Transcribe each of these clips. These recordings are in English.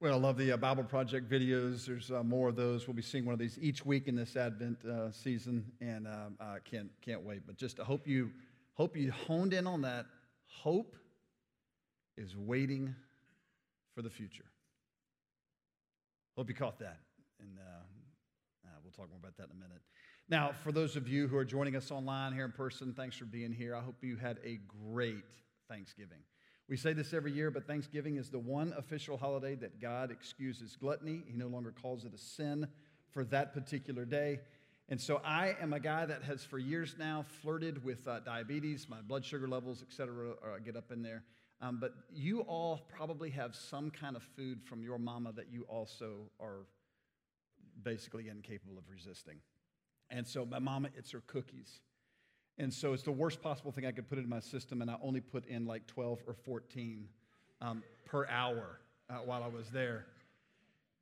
Well, I love the uh, Bible Project videos. There's uh, more of those. We'll be seeing one of these each week in this Advent uh, season, and um, I can't can't wait. But just I hope you hope you honed in on that. Hope is waiting for the future. Hope you caught that, and uh, uh, we'll talk more about that in a minute. Now, for those of you who are joining us online here in person, thanks for being here. I hope you had a great Thanksgiving. We say this every year, but Thanksgiving is the one official holiday that God excuses gluttony. He no longer calls it a sin for that particular day. And so I am a guy that has for years now flirted with uh, diabetes, my blood sugar levels, et cetera, or get up in there. Um, but you all probably have some kind of food from your mama that you also are basically incapable of resisting. And so my mama, it's her cookies. And so it's the worst possible thing I could put in my system, and I only put in like 12 or 14 um, per hour uh, while I was there.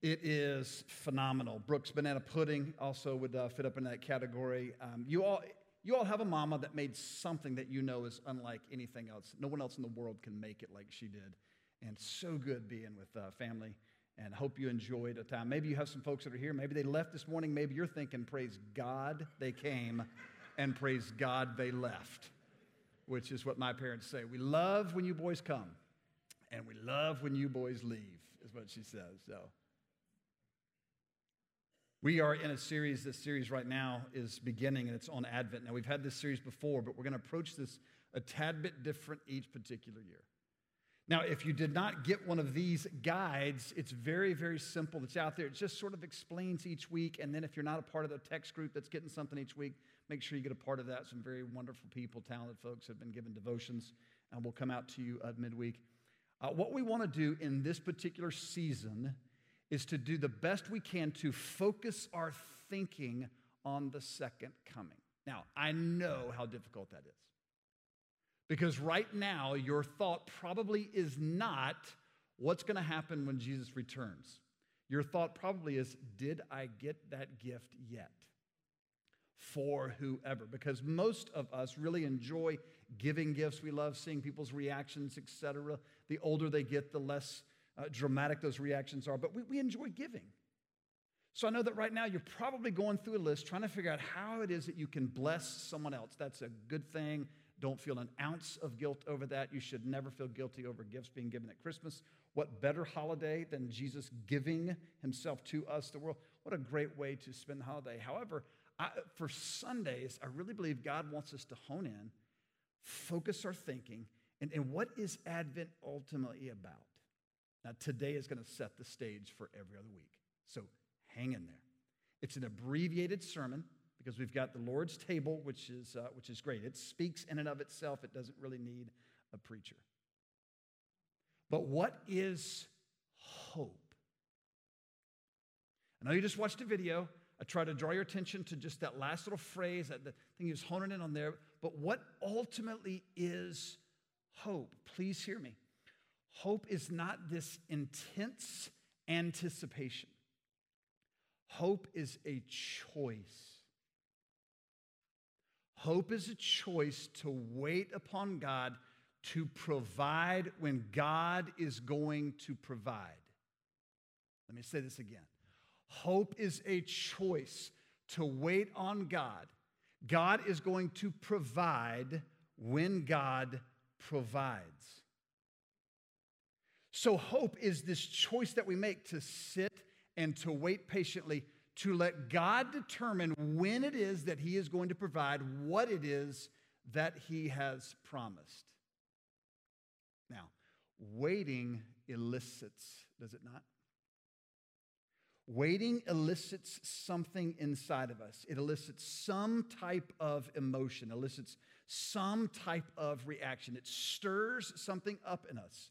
It is phenomenal. Brooks banana pudding also would uh, fit up in that category. Um, you all, you all have a mama that made something that you know is unlike anything else. No one else in the world can make it like she did, and so good being with uh, family. And hope you enjoyed a time. Maybe you have some folks that are here. Maybe they left this morning. Maybe you're thinking, "Praise God, they came." And praise God they left, which is what my parents say. We love when you boys come, and we love when you boys leave, is what she says. So. We are in a series. This series right now is beginning and it's on Advent. Now, we've had this series before, but we're going to approach this a tad bit different each particular year. Now, if you did not get one of these guides, it's very, very simple. It's out there. It just sort of explains each week. And then if you're not a part of the text group that's getting something each week, make sure you get a part of that. Some very wonderful people, talented folks have been given devotions, and we'll come out to you at midweek. Uh, what we want to do in this particular season is to do the best we can to focus our thinking on the second coming. Now, I know how difficult that is. Because right now, your thought probably is not what's going to happen when Jesus returns. Your thought probably is, did I get that gift yet? For whoever. Because most of us really enjoy giving gifts. We love seeing people's reactions, etc. The older they get, the less uh, dramatic those reactions are. But we, we enjoy giving. So I know that right now you're probably going through a list trying to figure out how it is that you can bless someone else. That's a good thing. Don't feel an ounce of guilt over that. You should never feel guilty over gifts being given at Christmas. What better holiday than Jesus giving himself to us, the world? What a great way to spend the holiday. However, I, for Sundays, I really believe God wants us to hone in, focus our thinking, and, and what is Advent ultimately about? Now, today is going to set the stage for every other week. So hang in there. It's an abbreviated sermon because we've got the Lord's table, which is, uh, which is great. It speaks in and of itself, it doesn't really need a preacher. But what is hope? I know you just watched a video. I try to draw your attention to just that last little phrase, that the thing he was honing in on there. But what ultimately is hope? Please hear me. Hope is not this intense anticipation. Hope is a choice. Hope is a choice to wait upon God to provide when God is going to provide. Let me say this again. Hope is a choice to wait on God. God is going to provide when God provides. So, hope is this choice that we make to sit and to wait patiently to let God determine when it is that He is going to provide what it is that He has promised. Now, waiting elicits, does it not? Waiting elicits something inside of us. It elicits some type of emotion, elicits some type of reaction. It stirs something up in us.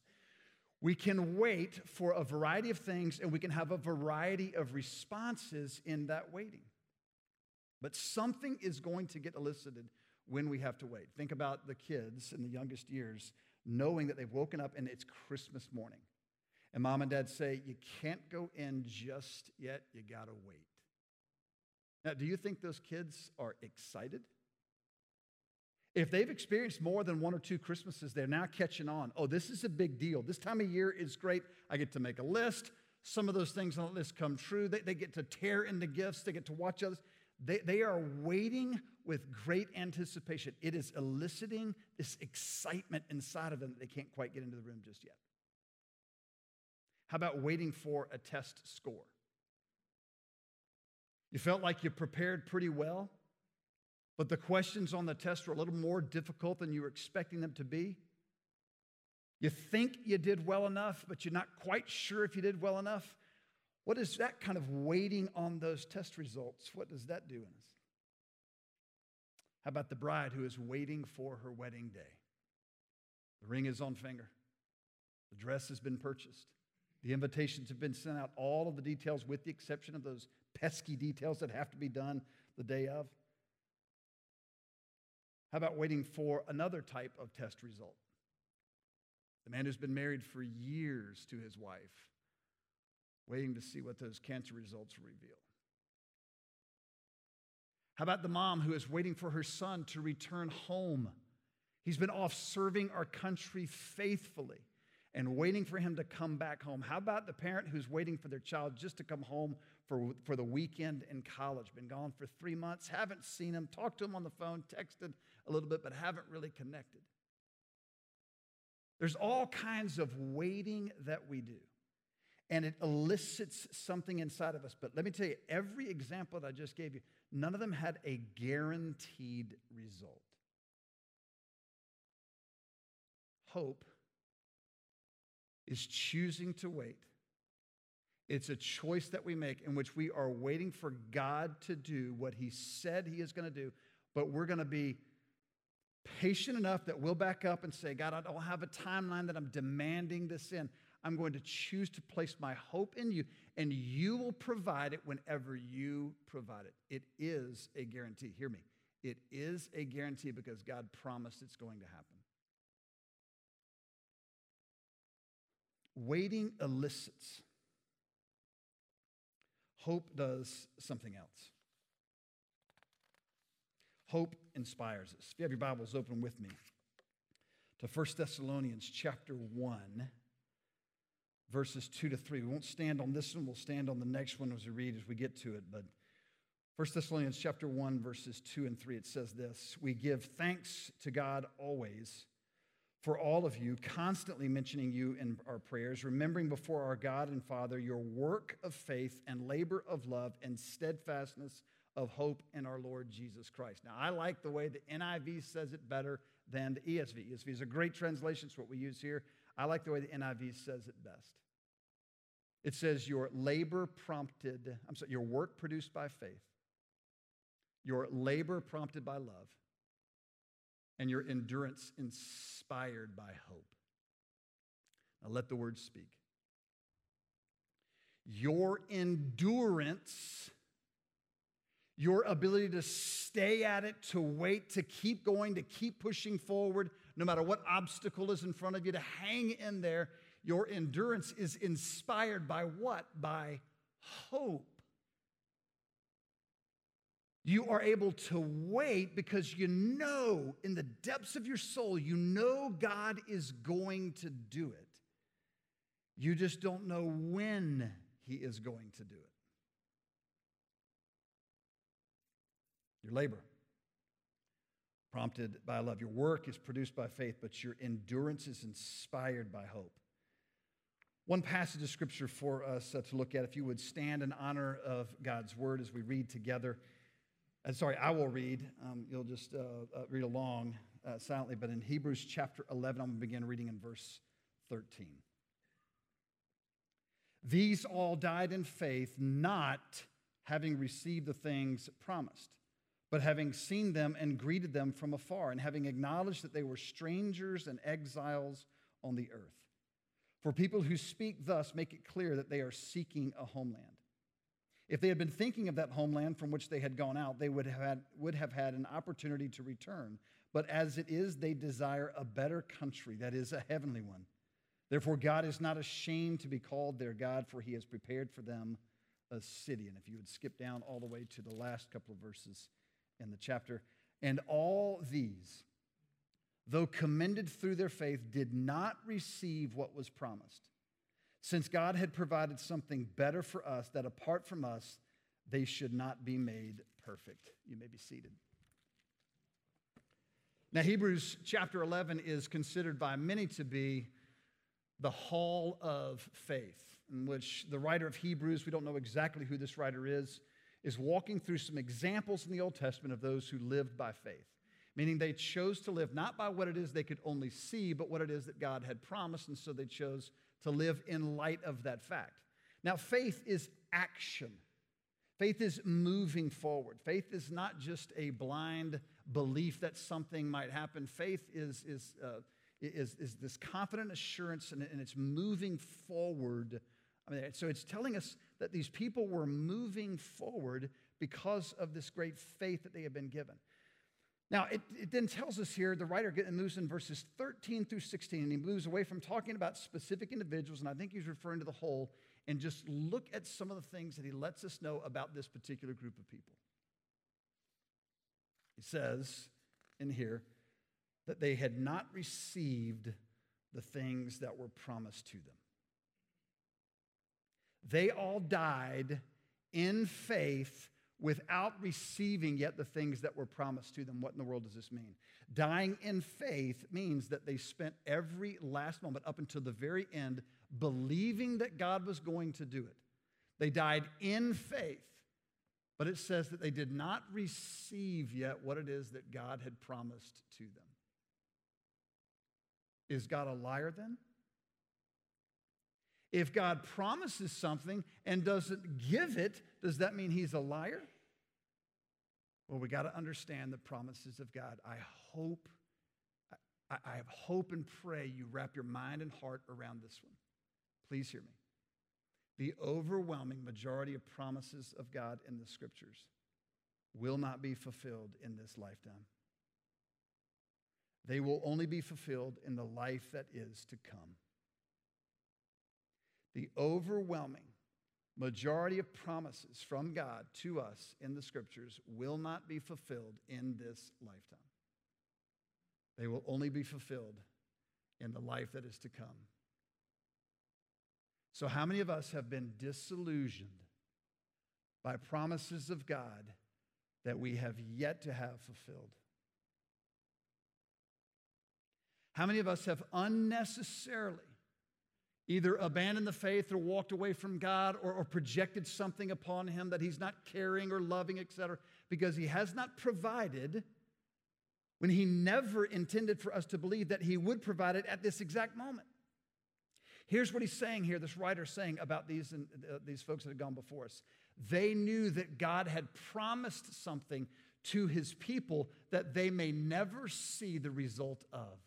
We can wait for a variety of things and we can have a variety of responses in that waiting. But something is going to get elicited when we have to wait. Think about the kids in the youngest years knowing that they've woken up and it's Christmas morning. And mom and dad say, You can't go in just yet, you gotta wait. Now, do you think those kids are excited? If they've experienced more than one or two Christmases, they're now catching on. Oh, this is a big deal. This time of year is great. I get to make a list, some of those things on the list come true. They, they get to tear into gifts, they get to watch others. They, they are waiting with great anticipation. It is eliciting this excitement inside of them that they can't quite get into the room just yet. How about waiting for a test score? You felt like you prepared pretty well, but the questions on the test were a little more difficult than you were expecting them to be. You think you did well enough, but you're not quite sure if you did well enough. What is that kind of waiting on those test results? What does that do in us? How about the bride who is waiting for her wedding day? The ring is on finger, the dress has been purchased, the invitations have been sent out, all of the details, with the exception of those pesky details that have to be done the day of. How about waiting for another type of test result? The man who's been married for years to his wife, waiting to see what those cancer results reveal. How about the mom who is waiting for her son to return home? He's been off serving our country faithfully and waiting for him to come back home. How about the parent who's waiting for their child just to come home for, for the weekend in college? Been gone for three months, haven't seen him, talked to him on the phone, texted a little bit, but haven't really connected. There's all kinds of waiting that we do, and it elicits something inside of us. But let me tell you, every example that I just gave you, none of them had a guaranteed result. Hope is choosing to wait. It's a choice that we make in which we are waiting for God to do what He said He is going to do, but we're going to be patient enough that we'll back up and say, God, I don't have a timeline that I'm demanding this in. I'm going to choose to place my hope in you, and you will provide it whenever you provide it. It is a guarantee. Hear me. It is a guarantee because God promised it's going to happen. Waiting elicits. Hope does something else. Hope inspires us. If you have your Bibles open with me to 1 Thessalonians chapter 1, verses 2 to 3. We won't stand on this one, we'll stand on the next one as we read as we get to it. But 1 Thessalonians chapter 1, verses 2 and 3, it says this We give thanks to God always for all of you, constantly mentioning you in our prayers, remembering before our God and Father your work of faith and labor of love and steadfastness of hope in our Lord Jesus Christ. Now, I like the way the NIV says it better than the ESV. ESV is a great translation, it's what we use here. I like the way the NIV says it best. It says, Your labor prompted, I'm sorry, your work produced by faith, your labor prompted by love, and your endurance inspired by hope. Now let the word speak. Your endurance your ability to stay at it, to wait, to keep going, to keep pushing forward, no matter what obstacle is in front of you, to hang in there. Your endurance is inspired by what? By hope. You are able to wait because you know in the depths of your soul, you know God is going to do it. You just don't know when He is going to do it. your labor. Prompted by love. Your work is produced by faith, but your endurance is inspired by hope. One passage of scripture for us uh, to look at, if you would stand in honor of God's word as we read together. Uh, sorry, I will read. Um, you'll just uh, uh read along uh, silently. But in Hebrews chapter 11, I'm going to begin reading in verse 13. These all died in faith, not having received the things promised but having seen them and greeted them from afar, and having acknowledged that they were strangers and exiles on the earth. For people who speak thus make it clear that they are seeking a homeland. If they had been thinking of that homeland from which they had gone out, they would have had, would have had an opportunity to return. But as it is, they desire a better country, that is, a heavenly one. Therefore, God is not ashamed to be called their God, for he has prepared for them a city. And if you would skip down all the way to the last couple of verses, in the chapter. And all these, though commended through their faith, did not receive what was promised, since God had provided something better for us, that apart from us, they should not be made perfect. You may be seated. Now, Hebrews chapter 11 is considered by many to be the hall of faith, in which the writer of Hebrews, we don't know exactly who this writer is, is walking through some examples in the Old Testament of those who lived by faith meaning they chose to live not by what it is they could only see, but what it is that God had promised, and so they chose to live in light of that fact. Now, faith is action. Faith is moving forward. Faith is not just a blind belief that something might happen. Faith is, is, uh, is, is this confident assurance and, and it's moving forward. I mean, so it's telling us that these people were moving forward because of this great faith that they had been given. Now, it, it then tells us here, the writer moves in verses 13 through 16, and he moves away from talking about specific individuals, and I think he's referring to the whole, and just look at some of the things that he lets us know about this particular group of people. He says in here that they had not received the things that were promised to them. They all died in faith without receiving yet the things that were promised to them. What in the world does this mean? Dying in faith means that they spent every last moment up until the very end believing that God was going to do it. They died in faith, but it says that they did not receive yet what it is that God had promised to them. Is God a liar then? If God promises something and doesn't give it, does that mean he's a liar? Well, we got to understand the promises of God. I hope, I, I have hope and pray you wrap your mind and heart around this one. Please hear me. The overwhelming majority of promises of God in the scriptures will not be fulfilled in this lifetime. They will only be fulfilled in the life that is to come the overwhelming majority of promises from God to us in the scriptures will not be fulfilled in this lifetime. They will only be fulfilled in the life that is to come. So, how many of us have been disillusioned by promises of God that we have yet to have fulfilled? How many of us have unnecessarily either abandoned the faith or walked away from God or, or, projected something upon him that he's not caring or loving, etc., because he has not provided when he never intended for us to believe that he would provide it at this exact moment. Here's what he's saying here, this writer's saying about these, uh, these folks that had gone before us. They knew that God had promised something to his people that they may never see the result of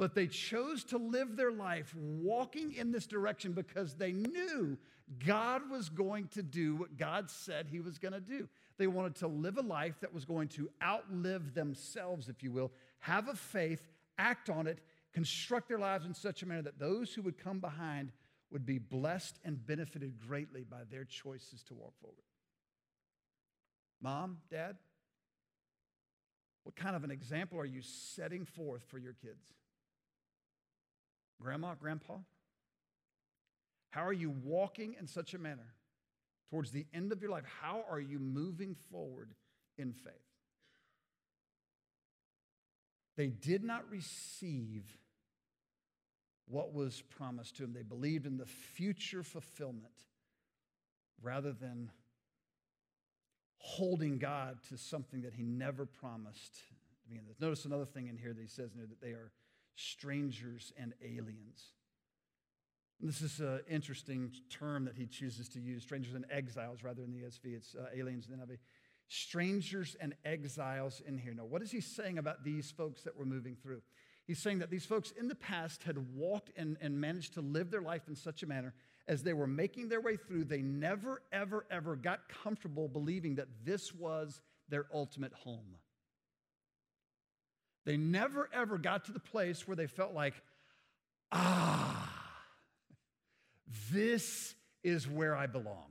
but they chose to live their life walking in this direction because they knew God was going to do what God said He was going to do. They wanted to live a life that was going to outlive themselves, if you will, have a faith, act on it, construct their lives in such a manner that those who would come behind would be blessed and benefited greatly by their choices to walk forward. Mom, dad, what kind of an example are you setting forth for your kids? Grandma, grandpa? How are you walking in such a manner towards the end of your life? How are you moving forward in faith? They did not receive what was promised to them. They believed in the future fulfillment rather than holding God to something that He never promised. Notice another thing in here that He says that they are strangers and aliens. And this is an interesting term that he chooses to use strangers and exiles rather than the ESV. It's uh, aliens and NIV. Strangers and exiles in here. Now, what is he saying about these folks that we're moving through? He's saying that these folks in the past had walked and, and managed to live their life in such a manner as they were making their way through, they never, ever, ever got comfortable believing that this was their ultimate home. They never, ever got to the place where they felt like, ah, this is where I belong.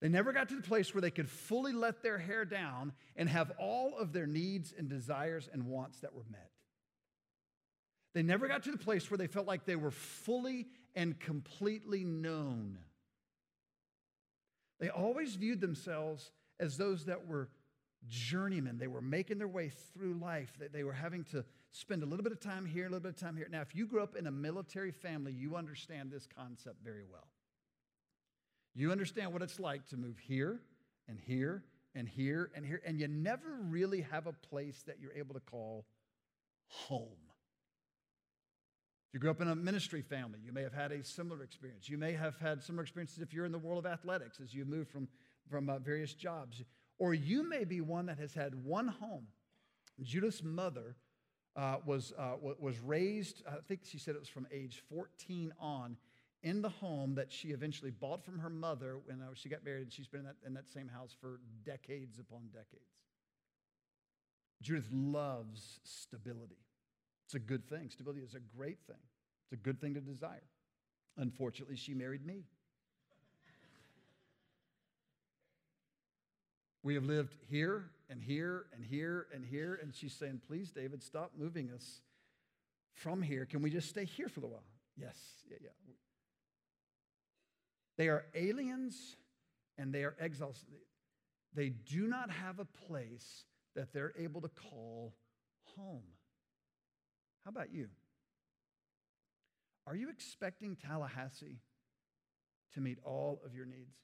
They never got to the place where they could fully let their hair down and have all of their needs and desires and wants that were met. They never got to the place where they felt like they were fully and completely known. They always viewed themselves as those that were journeymen. They were making their way through life, they were having to spend a little bit of time here, a little bit of time here. Now, if you grew up in a military family, you understand this concept very well. You understand what it's like to move here and here and here and here, and you never really have a place that you're able to call home. If you grew up in a ministry family, you may have had a similar experience. You may have had similar experiences if you're in the world of athletics as you move from, from uh, various jobs. Or you may be one that has had one home. Judith's mother uh, was, uh, was raised, I think she said it was from age 14 on, in the home that she eventually bought from her mother when uh, she got married, and she's been in that, in that same house for decades upon decades. Judith loves stability. It's a good thing. Stability is a great thing, it's a good thing to desire. Unfortunately, she married me. We have lived here and here and here and here. And she's saying, Please, David, stop moving us from here. Can we just stay here for a while? Yes, yeah, yeah. They are aliens and they are exiles. They do not have a place that they're able to call home. How about you? Are you expecting Tallahassee to meet all of your needs?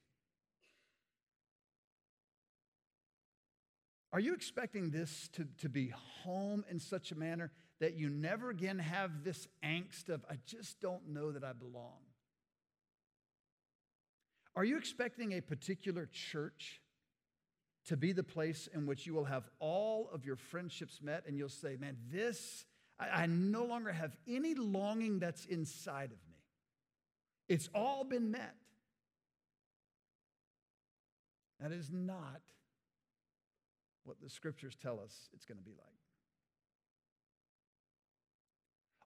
Are you expecting this to, to be home in such a manner that you never again have this angst of, I just don't know that I belong? Are you expecting a particular church to be the place in which you will have all of your friendships met and you'll say, Man, this, I, I no longer have any longing that's inside of me? It's all been met. That is not what the scriptures tell us it's going to be like.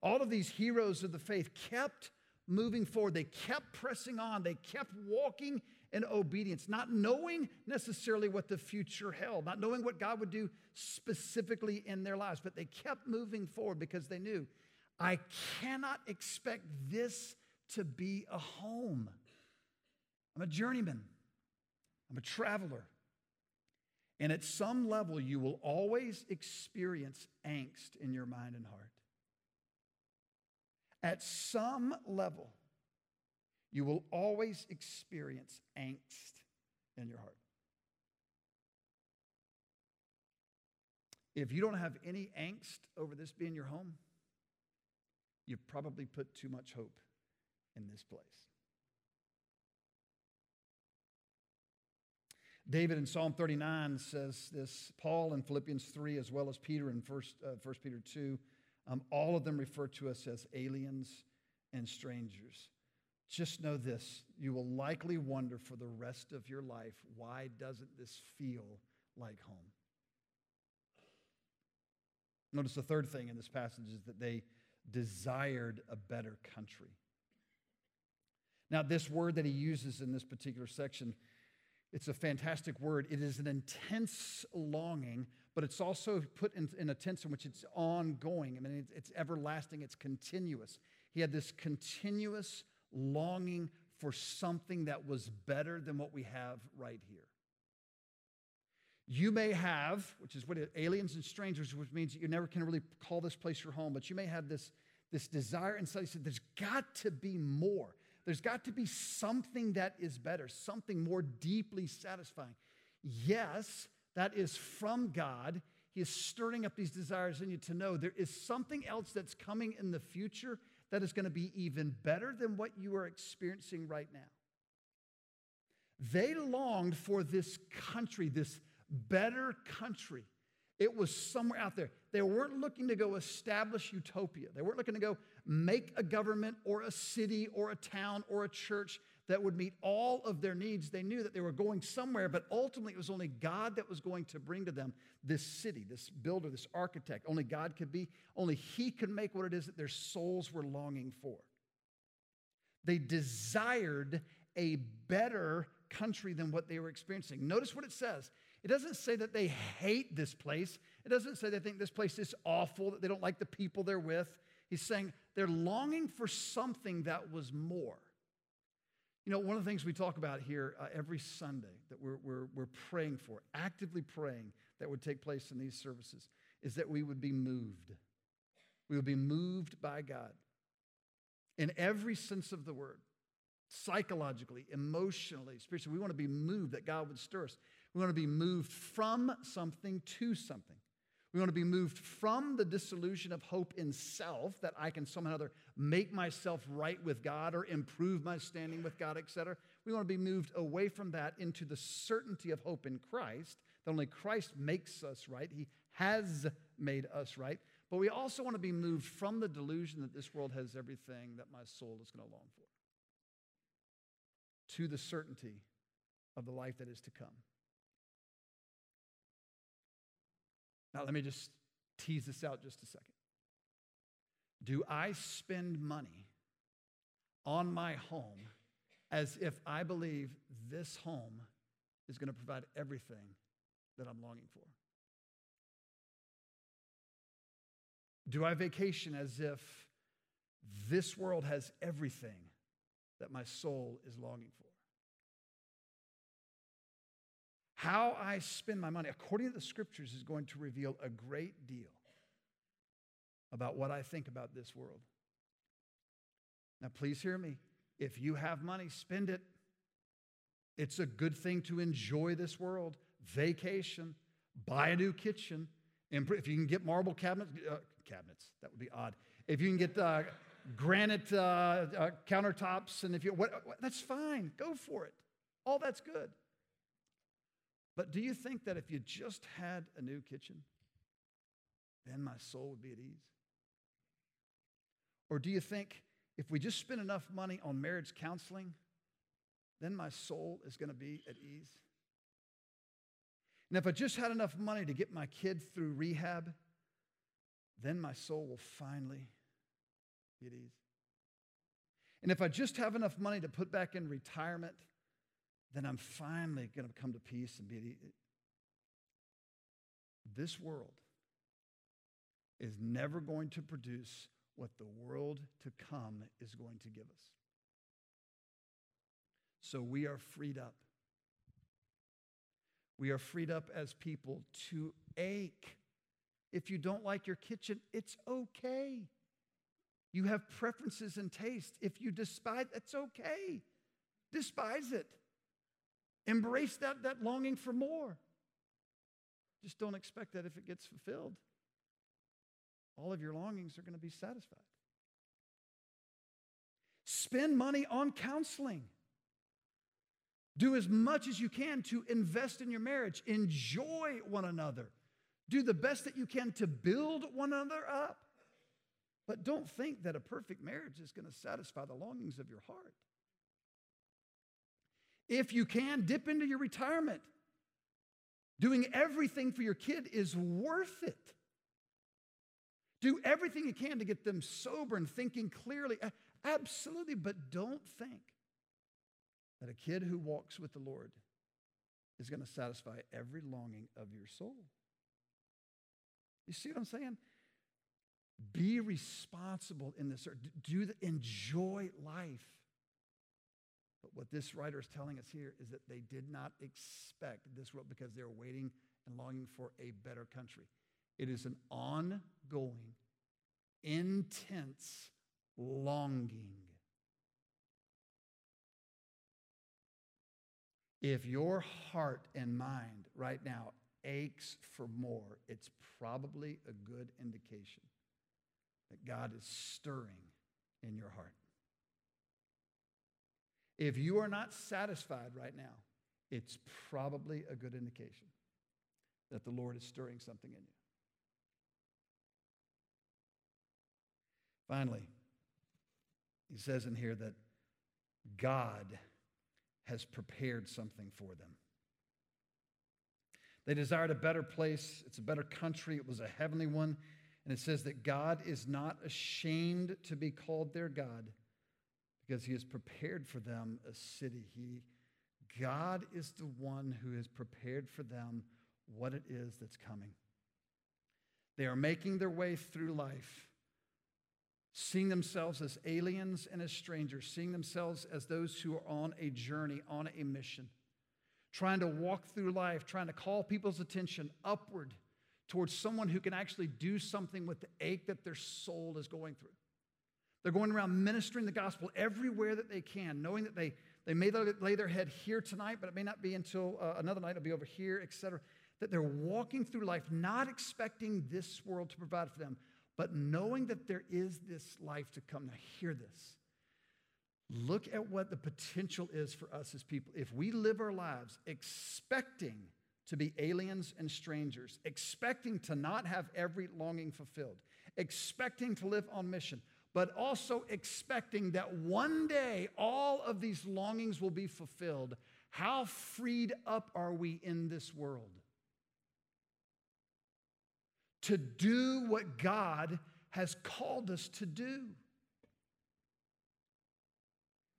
All of these heroes of the faith kept moving forward. They kept pressing on. They kept walking in obedience, not knowing necessarily what the future held, not knowing what God would do specifically in their lives, but they kept moving forward because they knew I cannot expect this to be a home. I'm a journeyman, I'm a traveler. And at some level, you will always experience angst in your mind and heart. At some level, you will always experience angst in your heart. If you don't have any angst over this being your home, you've probably put too much hope in this place. David in Psalm 39 says this, Paul in Philippians 3, as well as Peter in 1, uh, 1 Peter 2, um, all of them refer to us as aliens and strangers. Just know this you will likely wonder for the rest of your life why doesn't this feel like home? Notice the third thing in this passage is that they desired a better country. Now, this word that he uses in this particular section it's a fantastic word. It is an intense longing, but it's also put in, in a tense in which it's ongoing. I mean, it's, it's everlasting, it's continuous. He had this continuous longing for something that was better than what we have right here. You may have, which is what it, aliens and strangers, which means you never can really call this place your home, but you may have this, this desire inside. You said, There's got to be more. There's got to be something that is better, something more deeply satisfying. Yes, that is from God. He is stirring up these desires in you to know there is something else that's coming in the future that is going to be even better than what you are experiencing right now. They longed for this country, this better country. It was somewhere out there. They weren't looking to go establish utopia. They weren't looking to go make a government or a city or a town or a church that would meet all of their needs. They knew that they were going somewhere, but ultimately it was only God that was going to bring to them this city, this builder, this architect. Only God could be, only He could make what it is that their souls were longing for. They desired a better country than what they were experiencing. Notice what it says. It doesn't say that they hate this place. It doesn't say they think this place is awful, that they don't like the people they're with. He's saying they're longing for something that was more. You know, one of the things we talk about here uh, every Sunday that we're, we're, we're praying for, actively praying that would take place in these services, is that we would be moved. We would be moved by God in every sense of the word psychologically, emotionally, spiritually. We want to be moved that God would stir us. We want to be moved from something to something. We want to be moved from the disillusion of hope in self that I can somehow other make myself right with God or improve my standing with God, etc. We want to be moved away from that into the certainty of hope in Christ, that only Christ makes us right. He has made us right. But we also want to be moved from the delusion that this world has everything that my soul is going to long for to the certainty of the life that is to come. Now, let me just tease this out just a second. Do I spend money on my home as if I believe this home is going to provide everything that I'm longing for? Do I vacation as if this world has everything that my soul is longing for? How I spend my money, according to the scriptures, is going to reveal a great deal about what I think about this world. Now, please hear me. If you have money, spend it. It's a good thing to enjoy this world. Vacation, buy a new kitchen. If you can get marble cabinets, uh, cabinets, that would be odd. If you can get uh, granite uh, uh, countertops, and if you, what, what, that's fine. Go for it. All that's good. But do you think that if you just had a new kitchen, then my soul would be at ease? Or do you think if we just spend enough money on marriage counseling, then my soul is going to be at ease? And if I just had enough money to get my kid through rehab, then my soul will finally be at ease. And if I just have enough money to put back in retirement, then I'm finally going to come to peace and be. This world is never going to produce what the world to come is going to give us. So we are freed up. We are freed up as people to ache. If you don't like your kitchen, it's okay. You have preferences and taste. If you despise, it's okay. Despise it. Embrace that, that longing for more. Just don't expect that if it gets fulfilled, all of your longings are going to be satisfied. Spend money on counseling. Do as much as you can to invest in your marriage. Enjoy one another. Do the best that you can to build one another up. But don't think that a perfect marriage is going to satisfy the longings of your heart. If you can, dip into your retirement. Doing everything for your kid is worth it. Do everything you can to get them sober and thinking clearly. Absolutely, but don't think that a kid who walks with the Lord is going to satisfy every longing of your soul. You see what I'm saying? Be responsible in this. Do the, enjoy life. But what this writer is telling us here is that they did not expect this world because they were waiting and longing for a better country. It is an ongoing, intense longing. If your heart and mind right now aches for more, it's probably a good indication that God is stirring in your heart. If you are not satisfied right now, it's probably a good indication that the Lord is stirring something in you. Finally, he says in here that God has prepared something for them. They desired a better place, it's a better country, it was a heavenly one. And it says that God is not ashamed to be called their God because he has prepared for them a city. He, God is the one who has prepared for them what it is that's coming. They are making their way through life seeing themselves as aliens and as strangers, seeing themselves as those who are on a journey, on a mission, trying to walk through life, trying to call people's attention upward towards someone who can actually do something with the ache that their soul is going through. They're going around ministering the gospel everywhere that they can, knowing that they, they may lay their head here tonight, but it may not be until uh, another night, it'll be over here, etc. That they're walking through life not expecting this world to provide for them, but knowing that there is this life to come. Now, hear this. Look at what the potential is for us as people. If we live our lives expecting to be aliens and strangers, expecting to not have every longing fulfilled, expecting to live on mission, but also expecting that one day all of these longings will be fulfilled, how freed up are we in this world? To do what God has called us to do.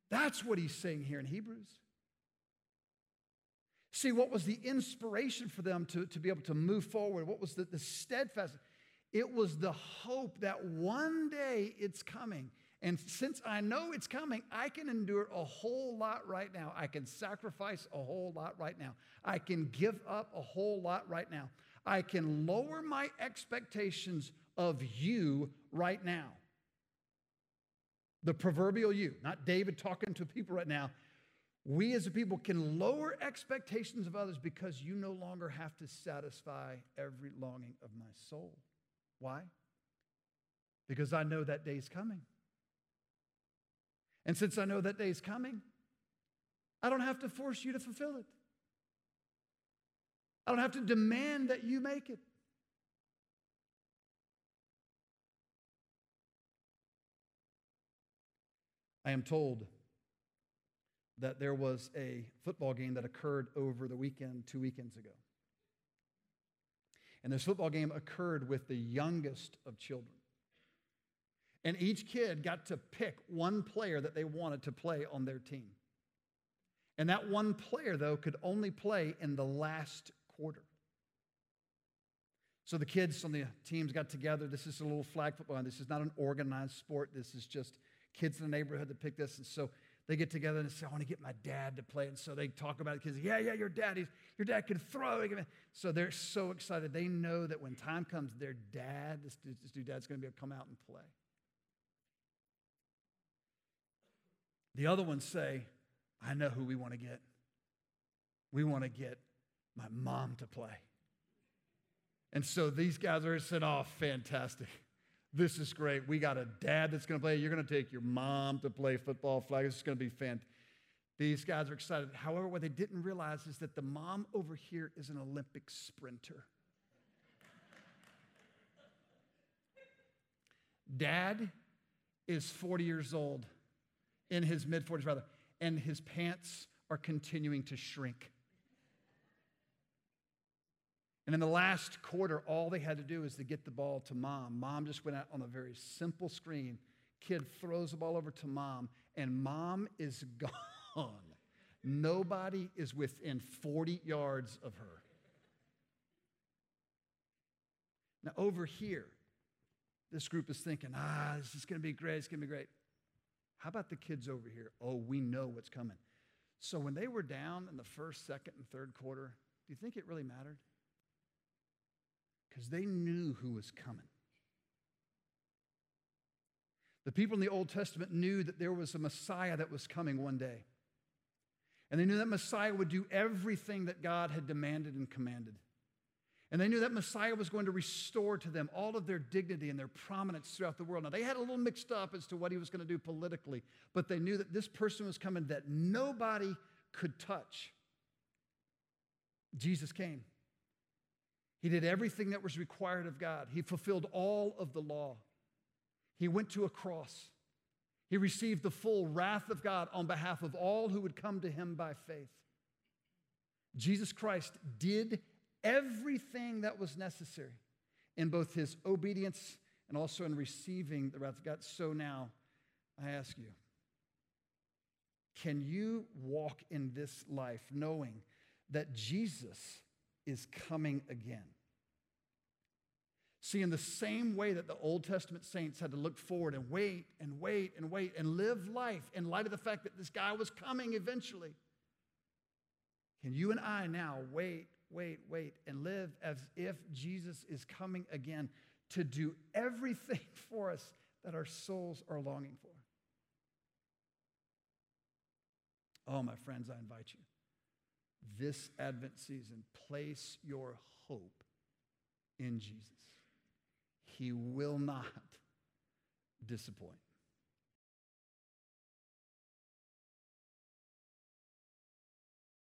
That's what he's saying here in Hebrews. See, what was the inspiration for them to, to be able to move forward? What was the, the steadfast? It was the hope that one day it's coming. And since I know it's coming, I can endure a whole lot right now. I can sacrifice a whole lot right now. I can give up a whole lot right now. I can lower my expectations of you right now. The proverbial you, not David talking to people right now. We as a people can lower expectations of others because you no longer have to satisfy every longing of my soul. Why? Because I know that day's coming. And since I know that day's coming, I don't have to force you to fulfill it. I don't have to demand that you make it. I am told that there was a football game that occurred over the weekend, two weekends ago. And this football game occurred with the youngest of children. And each kid got to pick one player that they wanted to play on their team. And that one player, though, could only play in the last quarter. So the kids on the teams got together. This is a little flag football. This is not an organized sport. This is just kids in the neighborhood that pick this. And so they get together and say, I want to get my dad to play. And so they talk about it. Kids, yeah, yeah, your dad, he's, your dad can throw. So they're so excited. They know that when time comes, their dad, this, this dude dad's going to be able to come out and play. The other ones say, I know who we want to get. We want to get my mom to play. And so these guys are saying, oh, fantastic. This is great. We got a dad that's going to play. You're going to take your mom to play football flag. This is going to be fantastic. These guys are excited. However, what they didn't realize is that the mom over here is an Olympic sprinter. Dad is 40 years old, in his mid 40s rather, and his pants are continuing to shrink. And in the last quarter, all they had to do is to get the ball to mom. Mom just went out on a very simple screen. Kid throws the ball over to mom, and mom is gone. Nobody is within 40 yards of her. Now, over here, this group is thinking, ah, this is going to be great. It's going to be great. How about the kids over here? Oh, we know what's coming. So when they were down in the first, second, and third quarter, do you think it really mattered? Because they knew who was coming. The people in the Old Testament knew that there was a Messiah that was coming one day. And they knew that Messiah would do everything that God had demanded and commanded. And they knew that Messiah was going to restore to them all of their dignity and their prominence throughout the world. Now, they had a little mixed up as to what he was going to do politically, but they knew that this person was coming that nobody could touch. Jesus came. He did everything that was required of God. He fulfilled all of the law. He went to a cross. He received the full wrath of God on behalf of all who would come to him by faith. Jesus Christ did everything that was necessary in both his obedience and also in receiving the wrath of God. So now, I ask you, can you walk in this life knowing that Jesus is coming again. See, in the same way that the Old Testament saints had to look forward and wait and wait and wait and live life in light of the fact that this guy was coming eventually, can you and I now wait, wait, wait and live as if Jesus is coming again to do everything for us that our souls are longing for? Oh, my friends, I invite you. This Advent season, place your hope in Jesus. He will not disappoint.